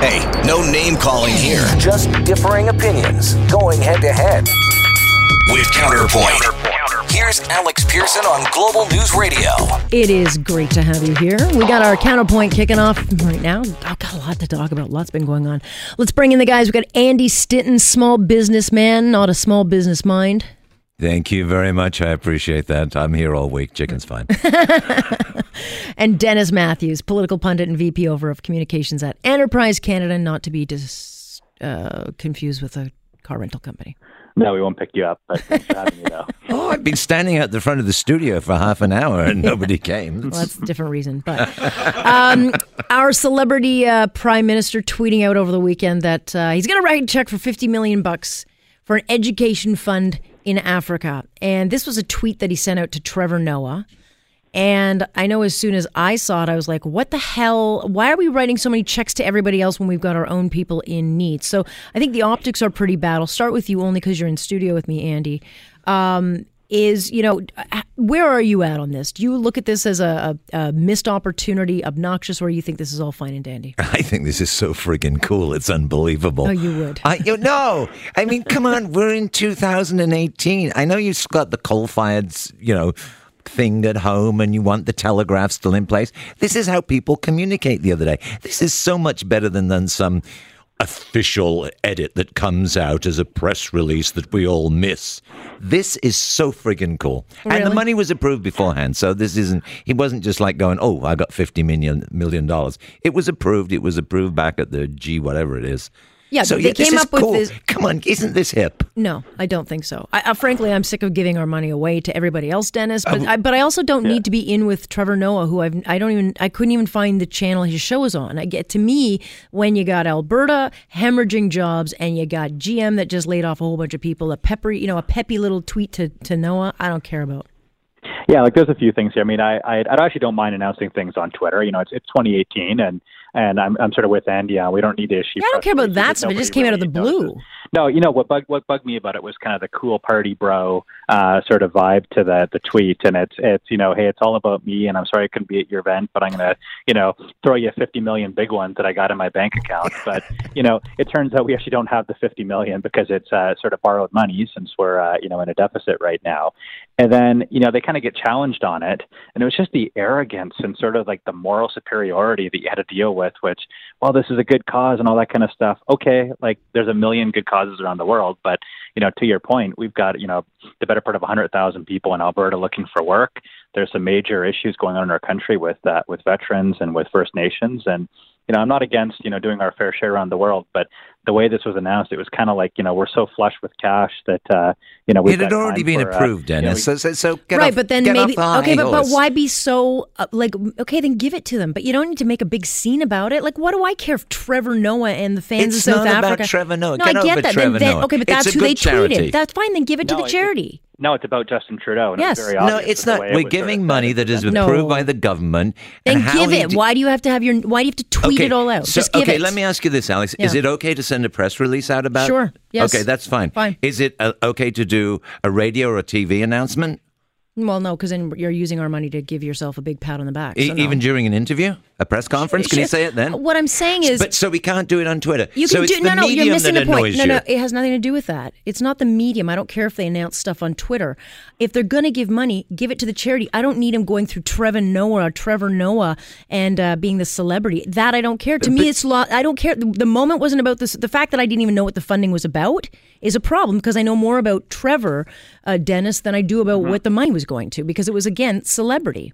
Hey, no name calling here. Just differing opinions going head to head. With Counterpoint. Here's Alex Pearson on Global News Radio. It is great to have you here. We got our counterpoint kicking off right now. I've got a lot to talk about. Lots been going on. Let's bring in the guys. We got Andy Stinton, small businessman, not a small business mind. Thank you very much. I appreciate that. I'm here all week. Chicken's fine. and Dennis Matthews, political pundit and VP over of communications at Enterprise Canada, not to be dis, uh, confused with a car rental company. No, we won't pick you up, but thanks for though. oh, I've been standing at the front of the studio for half an hour and nobody came. well, that's a different reason. But um, our celebrity uh, prime minister tweeting out over the weekend that uh, he's going to write a check for 50 million bucks for an education fund in Africa. And this was a tweet that he sent out to Trevor Noah. And I know as soon as I saw it, I was like, what the hell? Why are we writing so many checks to everybody else when we've got our own people in need? So I think the optics are pretty bad. I'll start with you only because you're in studio with me, Andy. Um, is you know where are you at on this? Do you look at this as a, a, a, missed opportunity, obnoxious, or you think this is all fine and dandy? I think this is so friggin' cool. It's unbelievable. Oh, you would? I you, no. I mean, come on. We're in 2018. I know you've got the coal-fired, you know thing at home and you want the telegraph still in place. This is how people communicate the other day. This is so much better than, than some official edit that comes out as a press release that we all miss. This is so friggin' cool. Really? And the money was approved beforehand. So this isn't, he wasn't just like going, oh, I got $50 million, million dollars. It was approved. It was approved back at the G, whatever it is. Yeah, so, they yeah, came up with cool. this. Come on, isn't this hip? No, I don't think so. I, uh, frankly, I'm sick of giving our money away to everybody else, Dennis. But um, I, but I also don't yeah. need to be in with Trevor Noah, who I've I don't even I couldn't even find the channel his show is on. I get to me when you got Alberta hemorrhaging jobs and you got GM that just laid off a whole bunch of people. A peppery, you know, a peppy little tweet to to Noah. I don't care about. Yeah, like there's a few things here. I mean, I I, I actually don't mind announcing things on Twitter. You know, it's it's 2018, and and I'm I'm sort of with Andy. Uh, we don't need to issue. Yeah, I don't care about that stuff. It just came really out of the blue. No, you know what bugged what bugged me about it was kind of the cool party bro uh, sort of vibe to the the tweet, and it's it's you know hey it's all about me, and I'm sorry I couldn't be at your event, but I'm gonna you know throw you 50 million big ones that I got in my bank account. But you know it turns out we actually don't have the 50 million because it's uh, sort of borrowed money since we're uh, you know in a deficit right now. And then you know they kind of get challenged on it, and it was just the arrogance and sort of like the moral superiority that you had to deal with, which well this is a good cause and all that kind of stuff. Okay, like there's a million good causes around the world. But you know, to your point, we've got you know the better part of 100,000 people in Alberta looking for work. There's some major issues going on in our country with uh, with veterans and with First Nations, and you know, I'm not against you know doing our fair share around the world, but the way this was announced, it was kind of like you know we're so flush with cash that uh, you know we've it had already been for, approved, uh, Dennis. You know, we, so, so, so right, off, but then maybe okay, but, but why be so uh, like okay? Then give it to them, but you don't need to make a big scene about it. Like, what do I care if Trevor Noah and the fans it's of South not Africa? About Trevor Noah. No, get I get that. Trevor then, okay, but that's it's who they charity. tweeted. That's fine. Then give it no, to the charity. No, it's about Justin Trudeau. And yes. no, it's not. We're giving money that is no. approved by the government. Then give it. D- why do you have to have your? Why do you have to tweet okay, it all out? So, Just give okay, it. let me ask you this, Alex. Yeah. Is it okay to send a press release out about? Sure. Yes. Okay, that's fine. Fine. Is it uh, okay to do a radio or a TV announcement? Well, no, because then you're using our money to give yourself a big pat on the back. E- so no. Even during an interview, a press conference, can you say it then? What I'm saying is, but so we can't do it on Twitter. You so can it's do no, no. You're missing the point. No, no, it has nothing to do with that. It's not the medium. I don't care if they announce stuff on Twitter. If they're going to give money, give it to the charity. I don't need them going through Trevor Noah or Trevor Noah and uh, being the celebrity. That I don't care. To But- me, it's lot. I don't care. The, the moment wasn't about this. The fact that I didn't even know what the funding was about is a problem because I know more about Trevor uh, Dennis than I do about Mm-hmm. what the money was going to because it was again celebrity.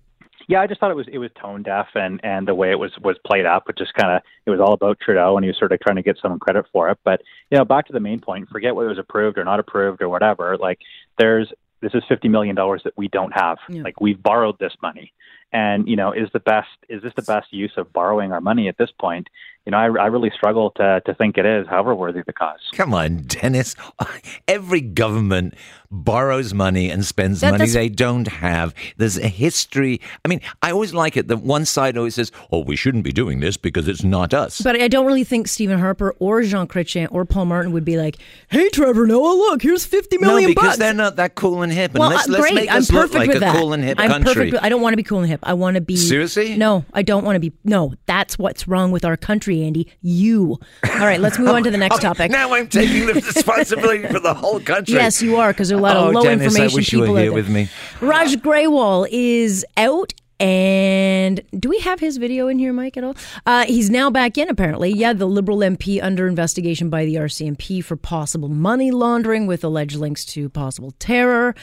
Yeah, I just thought it was it was tone deaf and and the way it was was played up, it just kind of it was all about Trudeau and he was sort of trying to get some credit for it. But you know, back to the main point, forget whether it was approved or not approved or whatever. Like there's this is fifty million dollars that we don't have. Yeah. Like we've borrowed this money, And you know, is the best is this the best use of borrowing our money at this point? You know, I, I really struggle to to think it is, however worthy the cause. Come on, Dennis. Every government borrows money and spends That- money they don't have. There's a history. I mean, I always like it that one side always says, "Oh, we shouldn't be doing this because it's not us." But I don't really think Stephen Harper or Jean Chrétien or Paul Martin would be like, "Hey, Trevor Noah, look, here's fifty no, because bucks." they're not that cool and hip. And well, let's, uh, let's great. make I'm us look perfect like with a that. cool and hip I'm country. perfect. I don't want to be cool and hip. I want to be Seriously? No, I don't want to be. No, that's what's wrong with our country, Andy. You. All right, let's move on to the next Oh, topic. Now I'm taking the responsibility for the whole country. Yes, you are because there are a lot oh, of low Dennis, information I wish you people were here with me. Raj Grewal is out. And do we have his video in here, Mike, at all? Uh, he's now back in, apparently. Yeah, the Liberal MP under investigation by the RCMP for possible money laundering with alleged links to possible terror.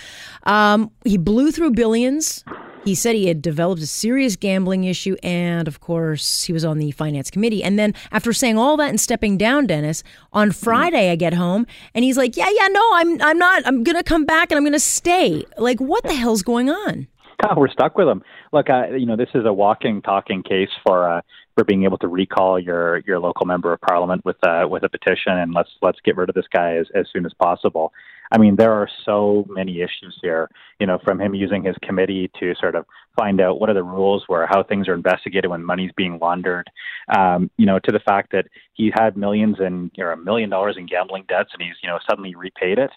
Um, he blew through billions. He said he had developed a serious gambling issue, and of course, he was on the finance committee. And then, after saying all that and stepping down, Dennis, on mm-hmm. Friday I get home and he's like, "Yeah, yeah, no, I'm, I'm not. I'm gonna come back and I'm gonna stay." Like, what the hell's going on? Oh, we're stuck with them. Look, uh, you know, this is a walking, talking case for uh, for being able to recall your your local member of parliament with uh, with a petition, and let's let's get rid of this guy as, as soon as possible. I mean, there are so many issues here. You know, from him using his committee to sort of find out what are the rules where how things are investigated when money's being laundered. Um, you know, to the fact that he had millions and or a million dollars in gambling debts, and he's you know suddenly repaid it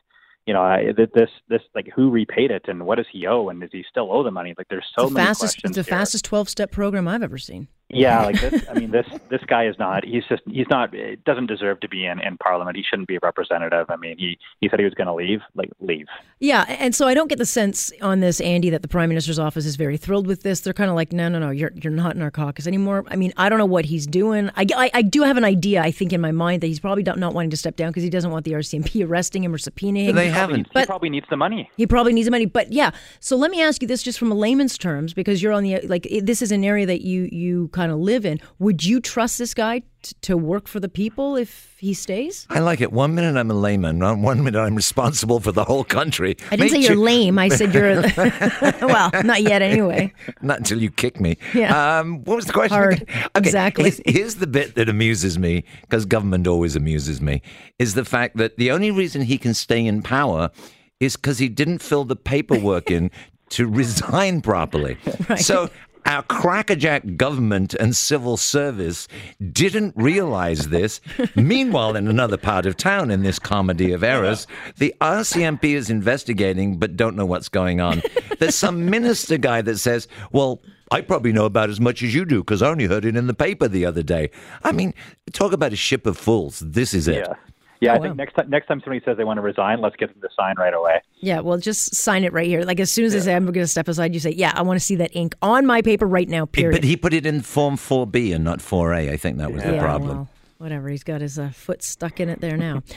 you know, I, this this like who repaid it and what does he owe and does he still owe the money? Like, there's so the many fastest, questions. it's the here. fastest twelve step program I've ever seen. Yeah, like this. I mean, this this guy is not. He's just. He's not. It doesn't deserve to be in in Parliament. He shouldn't be a representative. I mean, he he said he was going to leave. Like, leave. Yeah, and so I don't get the sense on this, Andy, that the Prime Minister's office is very thrilled with this. They're kind of like, no, no, no, you're you're not in our caucus anymore. I mean, I don't know what he's doing. I, I, I do have an idea, I think, in my mind that he's probably not, not wanting to step down because he doesn't want the RCMP arresting him or subpoenaing They him. haven't. he But- probably needs the money. He probably needs the money, but yeah. So let me ask you this, just from a layman's terms, because you're on the like this is an area that you you kind of live in. Would you trust this guy t- to work for the people if he stays? I like it. One minute I'm a layman, one minute I'm responsible for the whole country. I didn't say you're sure- lame. I said you're well, not yet anyway. Not until you kick me. Yeah. Um, what was the question? Hard. Okay, Exactly. Here's, here's the bit that amuses me, because government always amuses me, is the fact that the only reason he can stay in power is because he didn't fill the paperwork in to resign properly. So our crackerjack government and civil service didn't realize this. Meanwhile, in another part of town, in this comedy of errors, the RCMP is investigating but don't know what's going on. There's some minister guy that says, Well, I probably know about as much as you do because I only heard it in the paper the other day. I mean, talk about a ship of fools. This is it. Yeah. Yeah, Oh, I wow. think next time next time somebody says they want to resign, let's get them to sign right away. Yeah, well, just sign it right here. Like as soon as they say I'm going to step aside, you say, "Yeah, I want to see that ink on my paper right now." Period. But he put it in Form 4B and not 4A. I think that was the yeah, problem. well, whatever. He's got his uh, foot stuck in it there now.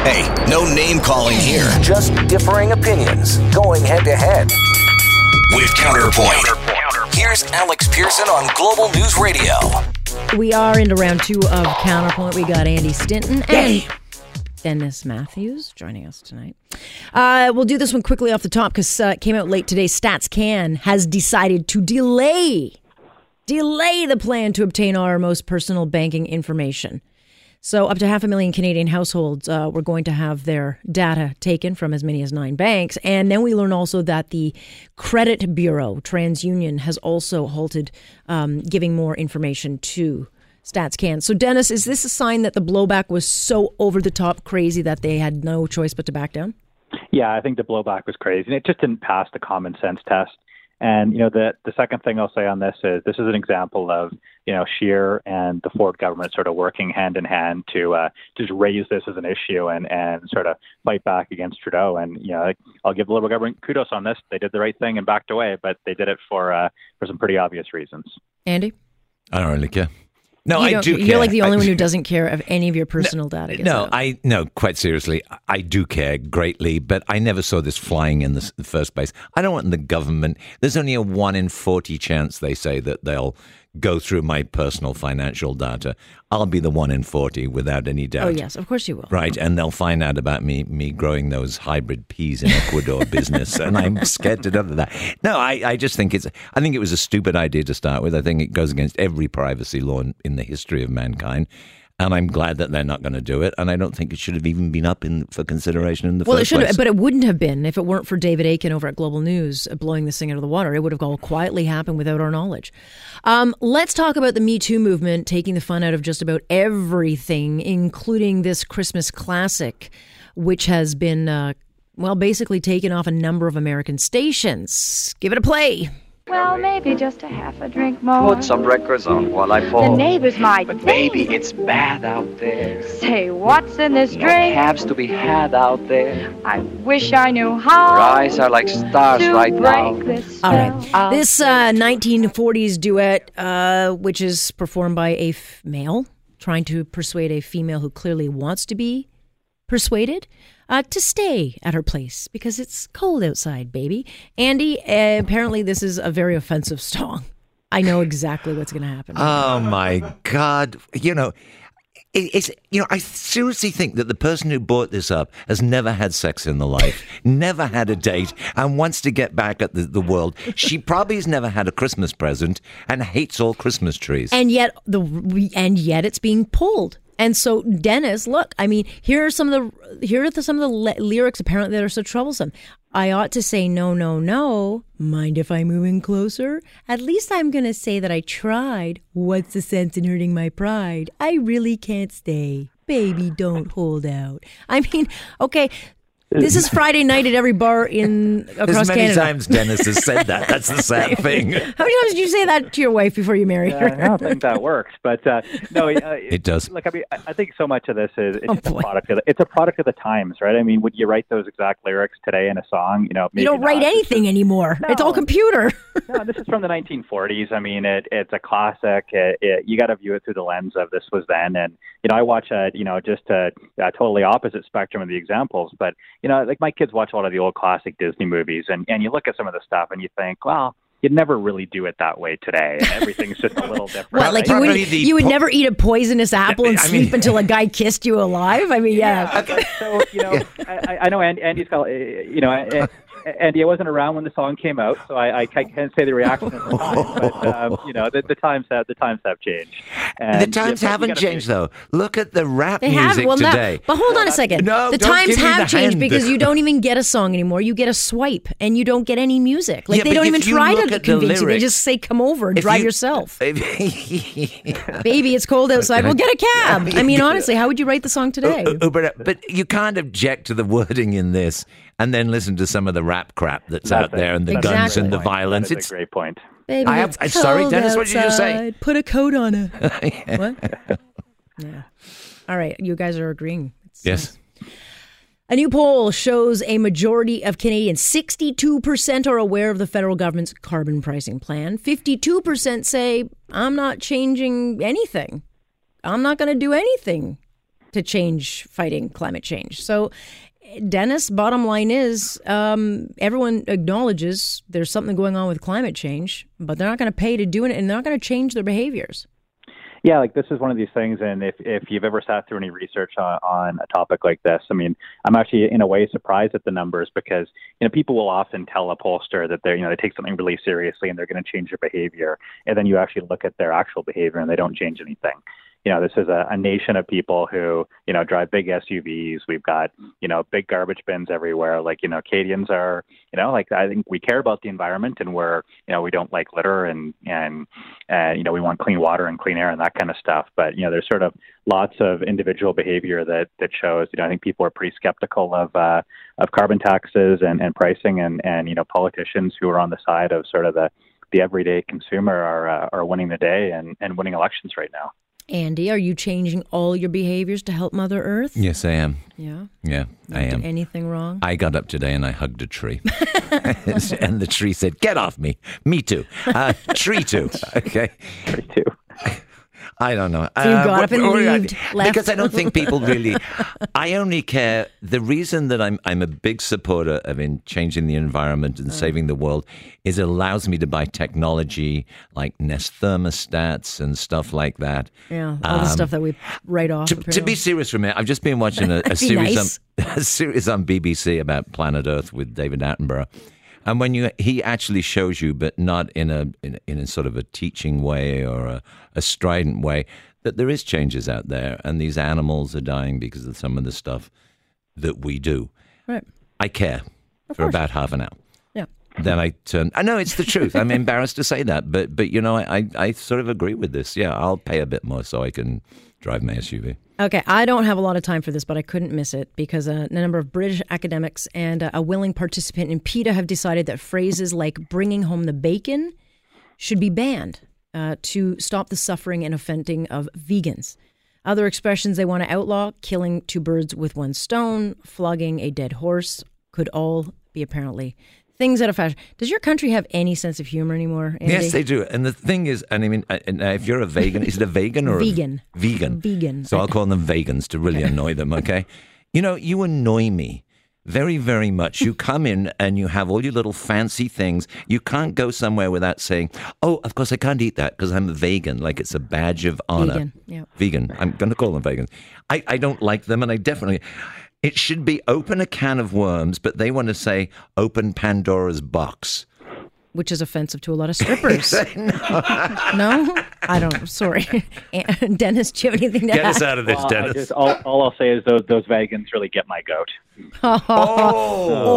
Hey, no name calling here. Just differing opinions going head to head. With Counterpoint. Here's Alex Pearson on Global News Radio. we are into round two of Counterpoint. We got Andy Stinton and Dennis Matthews joining us tonight. Uh, we'll do this one quickly off the top because uh, it came out late today. StatsCan has decided to delay delay the plan to obtain our most personal banking information. So, up to half a million Canadian households uh, were going to have their data taken from as many as nine banks. And then we learn also that the credit bureau, TransUnion, has also halted um, giving more information to StatsCan. So, Dennis, is this a sign that the blowback was so over the top crazy that they had no choice but to back down? Yeah, I think the blowback was crazy, and it just didn't pass the common sense test. And you know, the the second thing I'll say on this is this is an example of you know Scheer and the Ford government sort of working hand in hand to uh, just raise this as an issue and and sort of fight back against Trudeau. And you know, I'll give the Liberal government kudos on this; they did the right thing and backed away, but they did it for uh, for some pretty obvious reasons. Andy? I don't really care. No, I don't- You're care. like the only I- one who doesn't care of any of your personal data No, out. I no. Quite seriously, I do care greatly, but I never saw this flying in the, the first place. I don't want the government. There's only a one in forty chance they say that they'll go through my personal financial data, I'll be the one in 40 without any oh, doubt. Oh, yes, of course you will. Right, and they'll find out about me me growing those hybrid peas in Ecuador business, and I'm scared to death of that. No, I, I just think it's I think it was a stupid idea to start with. I think it goes against every privacy law in, in the history of mankind. And I'm glad that they're not going to do it. And I don't think it should have even been up in for consideration in the Well, it first should place. have, but it wouldn't have been if it weren't for David Akin over at Global News uh, blowing this thing out of the water. It would have all quietly happened without our knowledge. Um, let's talk about the Me Too movement taking the fun out of just about everything, including this Christmas classic, which has been, uh, well, basically taken off a number of American stations. Give it a play. Well, maybe just a half a drink more. Put some records on while I fall. the neighbors might But think. baby, it's bad out there. Say, what's in this No drink? cabs to be had out there. I wish I knew how. Your eyes are like stars to right break now. This All right. spell of This uh, 1940s duet, uh, which is performed by a f- male trying to persuade a female who clearly wants to be persuaded uh, to stay at her place because it's cold outside, baby. Andy, uh, apparently this is a very offensive song. I know exactly what's going to happen. Oh my God! You know, it, it's you know I seriously think that the person who brought this up has never had sex in the life, never had a date, and wants to get back at the, the world. She probably has never had a Christmas present and hates all Christmas trees. and yet the and yet it's being pulled. And so Dennis, look, I mean, here are some of the here are the, some of the le- lyrics apparently that are so troublesome. I ought to say no, no, no. Mind if I move in closer? At least I'm going to say that I tried. What's the sense in hurting my pride? I really can't stay. Baby, don't hold out. I mean, okay, this is Friday night at every bar in across As many Canada. times Dennis has said that. That's the sad thing. How many times did you say that to your wife before you married her? I don't think that works, but uh, no, uh, It does. Look, I mean, I I think so much of this is it's Oh, a product of the, it's a product of the times, right? I mean, would you write those exact lyrics today in a song? You know, maybe You don't write not. anything anymore. It's all computer. no, this is from the 1940s. I mean, it, it's a classic. It, it, you got to view it through the lens of this was then. And you know, I watch a you know just a, a totally opposite spectrum of the examples. But you know, like my kids watch a lot of the old classic Disney movies, and and you look at some of the stuff, and you think, well. You'd never really do it that way today, and everything's just a little different. What, like you would Probably you would po- never eat a poisonous apple and I sleep mean- until a guy kissed you alive? I mean, yeah. Yeah. So you know, I, I- I know Andy, Andy's got, uh, you know, uh, Andy. I wasn't around when the song came out, so I, I can't say the reaction at the time. But um, you know, the, the times have the times have changed. And the times you- you haven't changed, be- though. Look at the rap They have music well, no, today. but hold on a second. No, the times have the changed hand. because you don't even get a song anymore. You get a swipe, and you don't get any music. Like Yeah, they don't even try to at the convince you. They just say, "Come over and drive you- yourself." Baby, it's cold outside. We'll get a cab. I mean, honestly, how would you write the song today? Oh, oh, but, but you can't object to the wording in this and then listen to some of the rap crap that's, out That's a- there and the that's a guns and the violence. That is It's a great point. Baby, I have- it's I'm sorry, cold Dennis, what did you just say? Put a coat on her. what? Yeah. All right, you guys are agreeing. It's yes. A new poll shows a majority of Canadians, 62%, are aware of the federal government's carbon pricing plan. 52% say, I'm not changing anything. I'm not going to do anything to change fighting climate change. So, Dennis, bottom line is um, everyone acknowledges there's something going on with climate change, but they're not going to pay to do it and they're not going to change their behaviors. Yeah, like this is one of these things, and if if you've ever sat through any research on, on a topic like this, I mean, I'm actually in a way surprised at the numbers because you know people will often tell a pollster that they're you know they take something really seriously and they're going to change their behavior, and then you actually look at their actual behavior and they don't change anything. You know, this is a, a nation of people who you know drive big SUVs. We've got you know big garbage bins everywhere. Like you know, Canadians are you know like I think we care about the environment and we're you know we don't like litter and and and you know we want clean water and clean air and that kind of stuff but you know there's sort of lots of individual behavior that that shows you know i think people are pretty skeptical of uh of carbon taxes and and pricing and and you know politicians who are on the side of sort of the the everyday consumer are uh, are winning the day and and winning elections right now Andy, are you changing all your behaviors to help Mother Earth? Yes, I am. Yeah. Yeah, I am. anything wrong? I got up today and I hugged a tree. and the tree said, Get off me. Me too. Uh, tree too. Okay. Tree too I don't know. So you got what- up and leaved, left? because I don't think people really. I only care. The reason that I'm I'm a big supporter of in changing the environment Uh. and saving the world is it allows me to buy technology like Nest thermostats and stuff like that. Yeah, all the Um, stuff that we write off. To, to be serious for a minute, I've just been watching a, a be series nice. on a series on BBC about planet Earth with David Attenborough, and when you he actually shows you, but not in a in, in a sort of a teaching way or a, a strident way, that there is changes out there, and these animals are dying because of some of the stuff that we do. right. I care for course. about half an hour. Yeah. Then I turn. I know it's the truth. I'm embarrassed to say that, but but you know, I, I I sort of agree with this. Yeah, I'll pay a bit more so I can drive my SUV. Okay, I don't have a lot of time for this, but I couldn't miss it because uh, a number of British academics and uh, a willing participant in PETA have decided that phrases like bringing home the bacon should be banned uh, to stop the suffering and offending of vegans. Other expressions they want to outlaw killing two birds with one stone, flogging a dead horse could all be apparently things out of fashion. Does your country have any sense of humor anymore? Andy? Yes, they do. And the thing is, and I mean, uh, and, uh, if you're a vegan, is it a vegan or Vegan. A, vegan? Vegan. So I'll call them vegans to really annoy them. Okay, you know, you annoy me very, very much. You come in and you have all your little fancy things. You can't go somewhere without saying, "Oh, of course I can't eat that because I'm a vegan." Like it's a badge of honor. Vegan, yeah. Vegan. I'm going to call them vegan. I, I don't like them, and I definitely. It should be open a can of worms, but they want to say open Pandora's box. which is offensive to a lot of strippers. no, I don't. Sorry, Dennis. Do you have anything to Get add? us out of this, Well, Dennis. just, all, all I'll say is those those vegans really get my goat. Oh,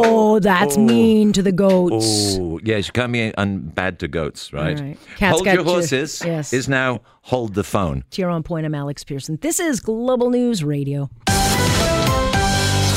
oh, that's oh. mean to the goats. Oh, yes, you can't be un- bad to goats, right? All right. Cat's hold got your you. horses Yes. is now hold the phone. To your on point, I'm Alex Pearson. This is Global News Radio.